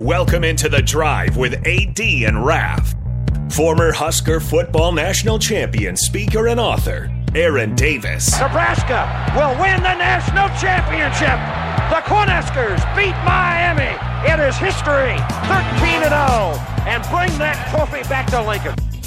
Welcome into the drive with AD and Raf. Former Husker football national champion, speaker, and author, Aaron Davis. Nebraska will win the national championship. The Cornhuskers beat Miami. It is history, 13 0, and bring that trophy back to Lincoln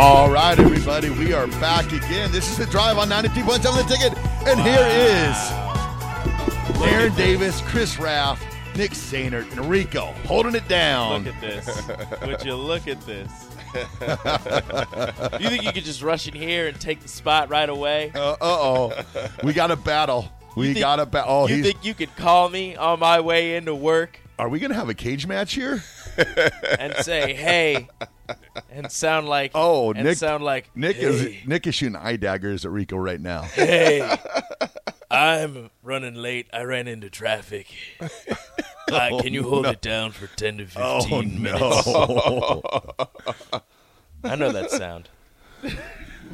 All right, everybody, we are back again. This is the drive on 93.7 The Ticket, and here is Aaron Davis, Chris Raff, Nick Sainert, and Rico holding it down. Look at this. Would you look at this? you think you could just rush in here and take the spot right away? Uh oh. We got a battle. We think- got a battle. Oh, you think you could call me on my way into work Are we going to have a cage match here? and say, "Hey," and sound like Oh, and Nick- sound like Nick hey, is Nick is shooting eye daggers at Rico right now. Hey, I'm running late. I ran into traffic. Uh, can you hold it down for ten to fifteen minutes? Oh, no. I know that sound.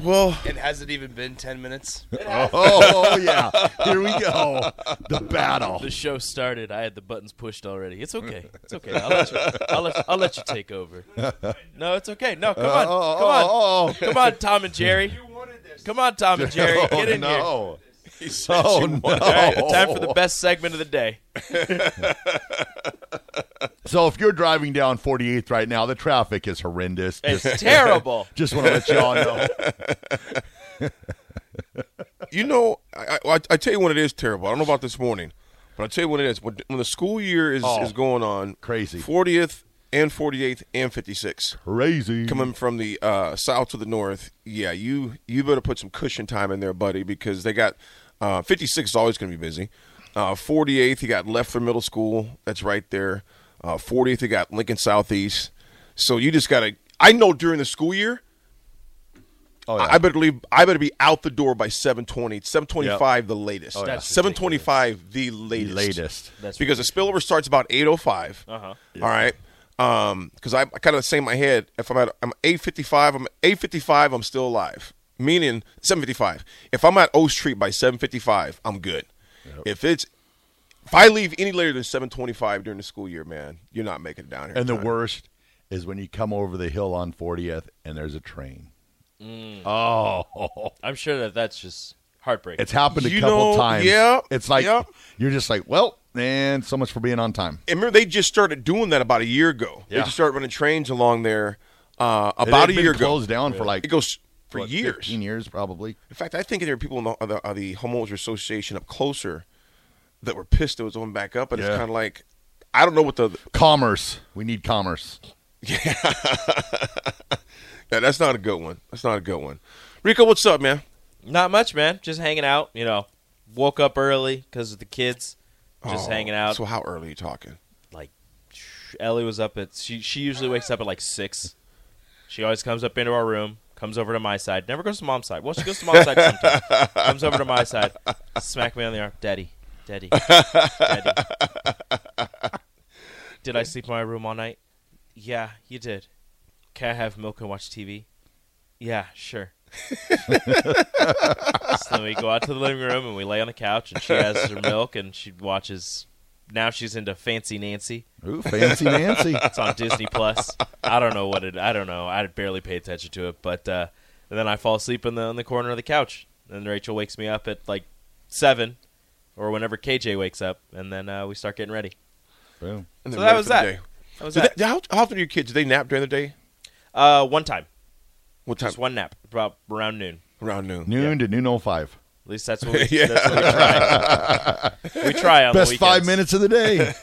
Well, It hasn't even been 10 minutes. oh yeah. Here we go. The battle. The show started. I had the buttons pushed already. It's okay. It's okay. I'll let you. I'll let, I'll let you take over. No, it's okay. No, come on, Oh, oh come on, oh, oh. come on, Tom and Jerry. Come on, Tom and Jerry. Oh, Get in here. No. He said Oh, you no. wanted- All right, time for the best segment of the day. So if you're driving down 48th right now, the traffic is horrendous. It's Just, terrible. just want to let you all know. You know, I, I, I tell you when it is terrible. I don't know about this morning, but I tell you when it is. When, when the school year is, Oh, is going on, crazy. 40th and 48th and 56 Crazy. coming from the uh, south to the north. Yeah, you you better put some cushion time in there, buddy, because they got uh, 56 is always going to be busy. Uh, 48th, you got Lefler Middle School. That's right there. Uh, 40th, you got Lincoln Southeast. So you just got to. I know during the school year, Oh, yeah. I better leave. I better be out the door by seven twenty. Seven twenty-five, the latest. Oh, yeah. Seven twenty-five, the latest. latest. That's because the spillover starts about eight oh five. Uh-huh. All right. Um, because I, I kind of say in my head, if I'm at I'm eight fifty-five, I'm eight fifty-five, I'm still alive. Meaning seven fifty-five. If I'm at O Street by seven fifty-five, I'm good. If it's if I leave any later than seven twenty-five during the school year, man, you're not making it down here. And the time. worst is when you come over the hill on 40th and there's a train. Mm. Oh, I'm sure that that's just heartbreaking. it's happened a You couple know, times. yeah, It's like yeah. you're just like, well, man, so much for being on time. And remember, they just started doing that about a year ago. They just started running trains along there uh, It about had a been year ago. closed down for like It goes for what, years. 15 years probably. In fact, I think there are people in the, uh, the, uh, the homeowners association up closer that were pissed it was going back up, and Yeah. it's kind of like I don't know what the Commerce. We need commerce. yeah. that's not a good one. That's not a good one. Rico, what's up, man? Not much, man. Just hanging out. You know, woke up early because of the kids. Just Oh, hanging out. So how early are you talking? like Ellie was up at she she usually wakes up at like six. She always comes up into our room, comes over to my side, never goes to mom's side. Well, she goes to mom's side sometimes. Comes over to my side, smack me on the arm, Daddy, Daddy, Daddy. Did I sleep in my room all night? Yeah, you did. Can I have milk and watch TV? Yeah, sure. so then we go out to the living room and we lay on the couch and she has her milk and she watches. Now she's into Fancy Nancy. Ooh, Fancy Nancy. It's on Disney Plus. I don't know what it. I don't know. I barely pay attention to it, but uh, and then I fall asleep in the in the corner of the couch. And Rachel wakes me up at like seven, or whenever KJ wakes up, and then uh, we start getting ready. Boom. And So then that was that. day. That was Do that. they- how, how often do your kids? Do they nap during the day? Uh, one time, What time? just one nap, about around noon. Around noon. Noon to noon 05. At least that's what we, Yeah. that's what we try. we try on Best the five minutes of the day.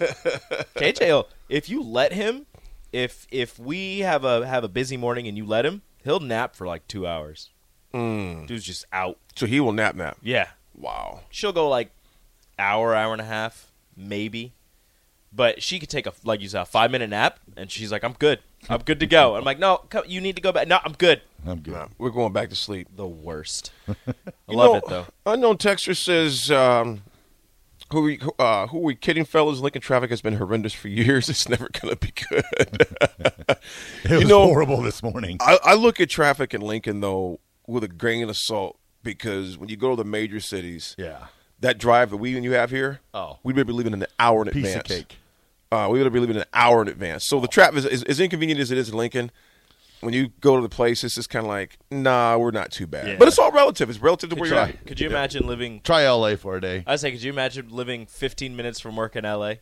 KJ, if you let him, if if we have a have a busy morning and you let him, he'll nap for like two hours. Mm. Dude's just out. So he will nap nap. Yeah, Wow. she'll go like hour, hour and a half, maybe. But she could take a like you said a five minute nap, and she's like, "I'm good, I'm good to go." I'm like, "No, come, you need to go back." No, I'm good. I'm good. Nah, we're going back to sleep. The worst. I love know, it though. Unknown texter says, um, "Who we uh, who we kidding, fellas? Lincoln traffic has been horrendous for years. It's never going to be good." It was know- horrible this morning. I, I look at traffic in Lincoln though with a grain of salt because when you go to the major cities, Yeah. that drive that we and you have here, Oh. we better be leaving an hour in Piece advance. of cake. Uh, we better be leaving an hour in advance. So the traffic is as, as inconvenient as it is in Lincoln. When you go to the place, it's just kind of like, nah, we're not too bad. Yeah. But it's all relative. It's relative to where Could you're at. could you imagine living? Try LA for a day. I say, could you imagine living 15 minutes from work in LA?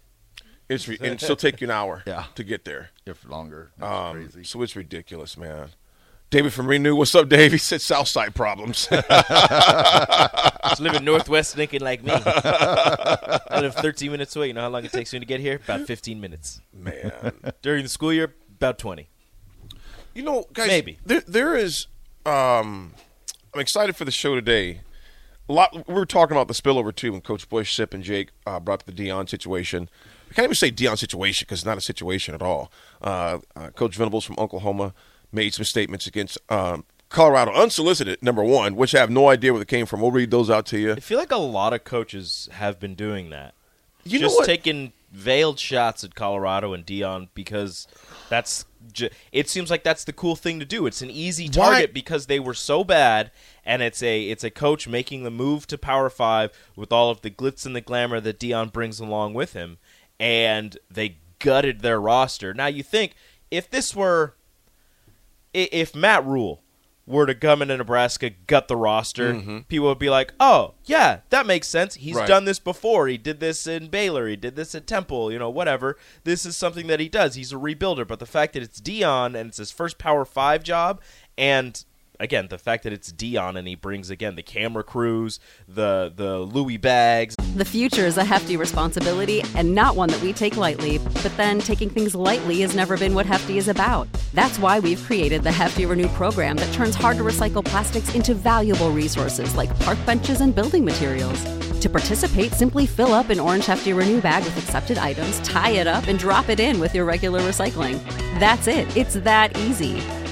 It's re- and still take you an hour Yeah. to get there. If longer. That's Um, crazy. So it's ridiculous, man. David from Renew, what's up, Dave? He said Southside problems. Just living Northwest Lincoln like me. I live 13 minutes away. You know how long it takes me to get here? About 15 minutes. man. During the school year, about 20. You know, guys, Maybe. there there is. Um, I'm excited for the show today. A lot. We were talking about the spillover too when Coach Bush, Sip, and Jake uh, brought up the Deion situation. I can't even say Deion situation because it's not a situation at all. Uh, uh, Coach Venables from Oklahoma made some statements against um, Colorado, unsolicited. Number one, which I have no idea where it came from. We'll read those out to you. I feel like a lot of coaches have been doing that. You know Just what? taking veiled shots at Colorado and Deion because that's ju- it seems like that's the cool thing to do. It's an easy Why- target because they were so bad and it's a it's a coach making the move to Power 5 with all of the glitz and the glamour that Deion brings along with him and they gutted their roster. Now you think if this were if Matt Rhule were to come into Nebraska, gut the roster, mm-hmm. people would be like, "Oh, yeah, that makes sense. He's Right. done this before. He did this in Baylor. He did this at Temple. You know, whatever. This is something that he does. He's a rebuilder. But the fact that it's Deion and it's his first Power Five job, and again, the fact that it's Deion and he brings again the camera crews, the the Louis bags, The future is a hefty responsibility and not one that we take lightly, but then taking things lightly has never been what Hefty is about. That's why we've created the Hefty Renew program that turns hard to recycle plastics into valuable resources like park benches and building materials. To participate, simply fill up an orange Hefty Renew bag with accepted items, tie it up, and drop it in with your regular recycling. That's it. It's that easy.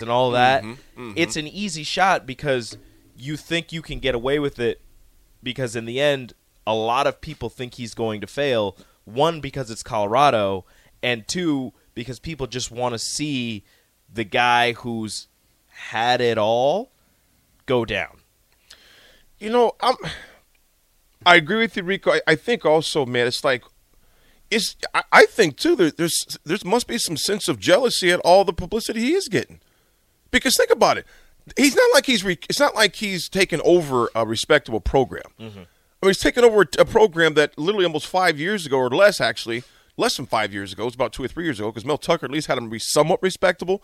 And all that, Mm-hmm, it's an easy shot because you think you can get away with it because in the end, a lot of people think he's going to fail. One, because it's Colorado, and two, because people just want to see the guy who's had it all go down. You know, I'm. I agree with you, Rico. I, I think also, man, it's like, it's. I, I think too. There, there's there must be some sense of jealousy at all the publicity he is getting, because think about it. He's not like he's. Re, it's not like he's taken over a respectable program. Mm-hmm. I mean, he's taken over a program that literally almost five years ago, or less, actually, less than five years ago. It was about two or three years ago, because Mel Tucker at least had him be somewhat respectable.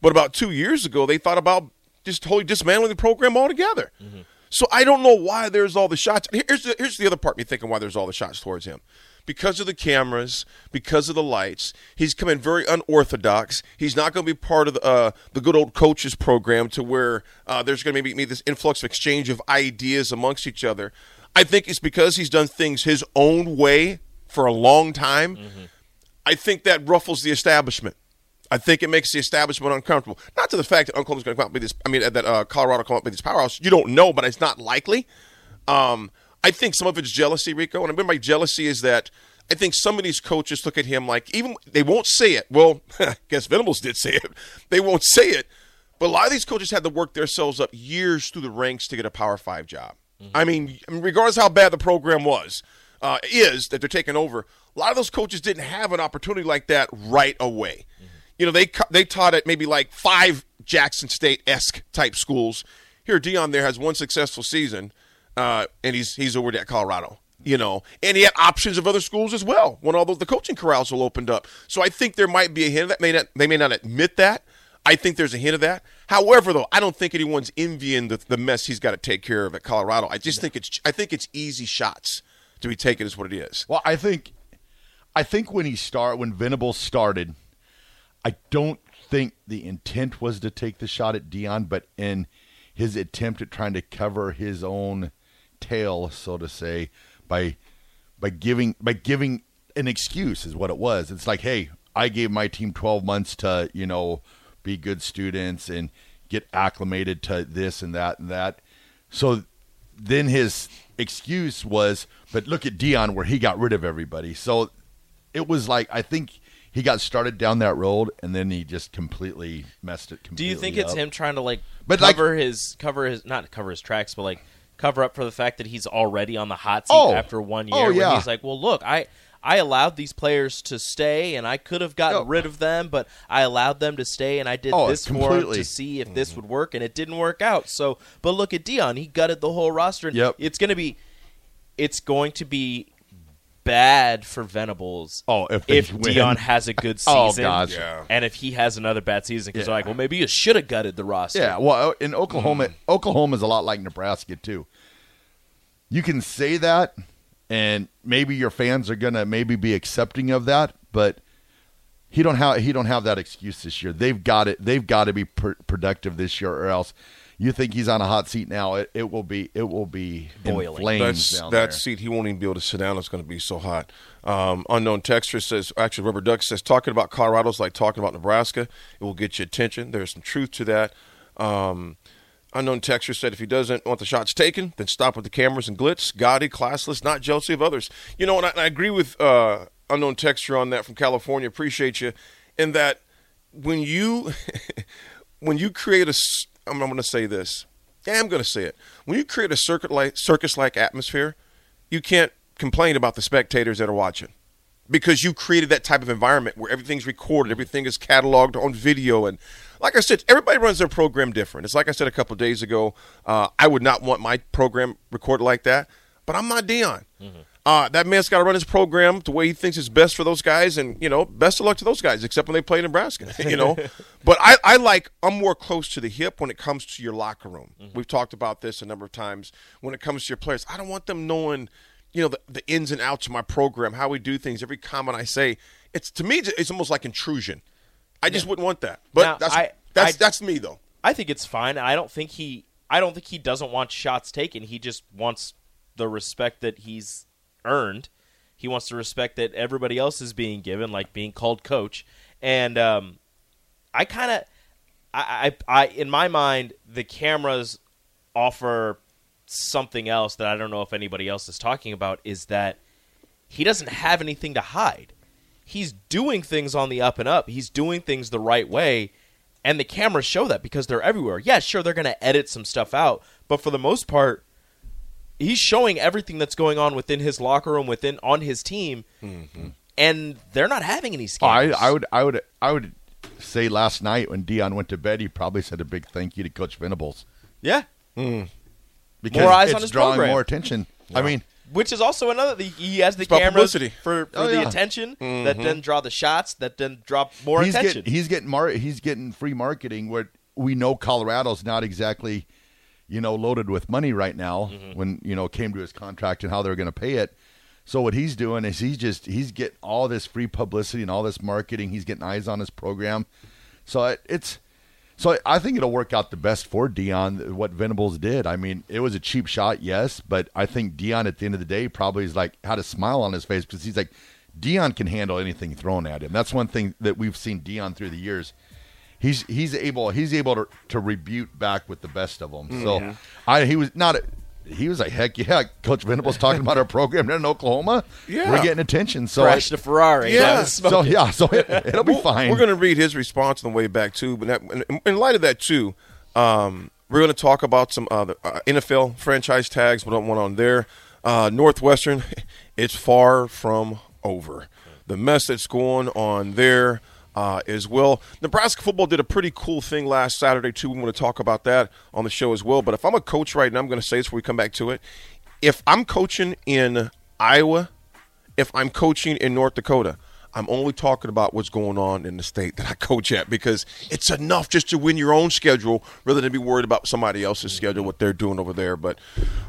But about two years ago, they thought about just totally dismantling the program altogether. Mm-hmm. So I don't know why there's all the shots. Here's the, here's the other part me thinking why there's all the shots towards him. Because of the cameras, because of the lights, he's coming very unorthodox. He's not going to be part of the, uh, the good old coaches program to where uh, there's going to maybe be this influx of exchange of ideas amongst each other. I think it's because he's done things his own way for a long time. I think that ruffles the establishment. I think it makes the establishment uncomfortable. Not to the fact that Uncle Oklahoma's going to come up with this. I mean, that uh, Colorado come up with this powerhouse. You don't know, but it's not likely. Um, I think some of it's jealousy, Rico. And I mean by jealousy is that I think some of these coaches look at him like even they won't say it. Well, I guess Venables did say it. They won't say it. But a lot of these coaches had to work themselves up years through the ranks to get a Power Five job. I mean, regardless how bad the program was, uh, is that they're taking over. A lot of those coaches didn't have an opportunity like that right away. You know, they they taught at maybe like five Jackson State esque type schools. Here, Deion there has one successful season, uh, and he's he's over at Colorado. You know, and he had options of other schools as well when all those the coaching corrals all opened up. So I think there might be a hint of that. May not, they may not admit that. I think there's a hint of that. However, though, I don't think anyone's envying the, the mess he's got to take care of at Colorado. I just think it's I think it's easy shots to be taken is what it is. Well, I think, I think when he start when Venables started, I don't think the intent was to take the shot at Deion, but in his attempt at trying to cover his own tail, so to say, by by giving by giving an excuse is what it was. It's like, hey, I gave my team twelve months to you know be good students and get acclimated to this and that and that. So then his excuse was, but look at Deion where he got rid of everybody. So it was like I think he got started down that road and then he just completely messed it. Do you think it's him trying to like But, like- cover his cover his not cover his tracks, but like cover up for the fact that he's already on the hot seat Oh. after one oh, year? Oh, yeah. he's like, well, look, I I allowed these players to stay, and I could have gotten Oh. rid of them, but I allowed them to stay, and I did Oh, this for completely. to see if this mm-hmm. would work, and it didn't work out. So, but look at Deion; he gutted the whole roster. And Yep. it's gonna be, it's going to be bad for Venables. Oh, if if. Deion has a good season, Oh. Yeah. and if he has another bad season, because Yeah. they're like, well, maybe you should have gutted the roster. Yeah, well, uh, in Oklahoma, Mm. Oklahoma is a lot like Nebraska too. You can say that, and maybe your fans are gonna maybe be accepting of that, but he don't have he don't have that excuse this year. They've got it. They've got to be pr- productive this year, or else you think he's on a hot seat now. It, it will be it will be Boiling. flames That's down that there. seat. He won't even be able to sit down. It's going to be so hot. Um, unknown texture says, actually, Rubber Duck says, talking about Colorado's like talking about Nebraska. It will get you attention. There's some truth to that. Um, unknown texture said, if he doesn't want the shots taken, then stop with the cameras and glitz. Gaudy, classless, not jealousy of others. You know, and I, and I agree with uh, unknown texture on that from California. Appreciate you. In that, when you when you create a, s- I'm, going to say this. Yeah, I'm going to say it. When you create a circuit like circus like atmosphere, you can't complain about the spectators that are watching because you created that type of environment where everything's recorded, everything is cataloged on video, and like I said, everybody runs their program different. It's like I said a couple days ago. Uh, I would not want my program recorded like that, but I'm not Deion. Uh, that man's got to run his program the way he thinks is best for those guys, and you know, best of luck to those guys, except when they play Nebraska. You know, but I, I like I'm more close to the hip when it comes to your locker room. We've talked about this a number of times. When it comes to your players, I don't want them knowing, you know, the, the ins and outs of my program, how we do things, every comment I say. It's to me, it's almost like intrusion. I just wouldn't want that. But Now, that's I- that's I- that's me though. I think it's fine. I don't think he. I don't think he doesn't want shots taken. He just wants the respect that he's earned. He wants the respect that everybody else is being given, like being called coach. And um, I kind of, I, I, I, in my mind, the cameras offer something else that I don't know if anybody else is talking about. Is that he doesn't have anything to hide. He's doing things on the up and up. He's doing things the right way, and the cameras show that because they're everywhere. Yeah, sure, they're going to edit some stuff out, but for the most part, he's showing everything that's going on within his locker room, within on his team, mm-hmm. and they're not having any Oh, I. I would, I would, I would say last night when Deion went to bed, he probably said a big thank you to Coach Venables yeah, hmm. because More eyes it's on his drawing program. more attention. I mean, which is also another. He has the about cameras publicity. for, for Oh, the yeah. attention that mm-hmm. then draw the shots that then draw more he's attention. getting he's getting mar- he's getting free marketing where we know Colorado's not exactly you know, loaded with money right now Mm-hmm. when, you know, came to his contract and how they're going to pay it. So what he's doing is he's just he's getting all this free publicity and all this marketing. He's getting eyes on his program. So it, it's so I think it'll work out the best for Deion what Venables did. I mean, it was a cheap shot, yes, but I think Deion at the end of the day probably is like had a smile on his face because he's like Deion can handle anything thrown at him. That's one thing that we've seen Deion through the years. He's he's able he's able to, to rebuke back with the best of them. So Yeah. I he was not. He was like, heck yeah, Coach Venables talking about our program there in Oklahoma. Yeah. we're getting attention. So Crashed a Ferrari. Yeah. That so smoking. yeah, so it, it'll be We'll- fine. We're going to read his response on the way back too. But that, in, in light of that too, um, we're going to talk about some uh, the, uh, NFL franchise tags. We don't want on there. Uh, Northwestern, it's far from over. The mess that's going on there uh, as well. Nebraska football did a pretty cool thing last Saturday too. We want to talk about that on the show as well. But if I'm a coach right now, I'm going to say this before we come back to it. If I'm coaching in Iowa, if I'm coaching in North Dakota, I'm only talking about what's going on in the state that I coach at because it's enough just to win your own schedule rather than be worried about somebody else's schedule, what they're doing over there. But,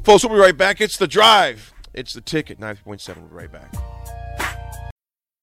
folks, we'll be right back. It's the drive. It's the ticket. 90.7. We'll be right back.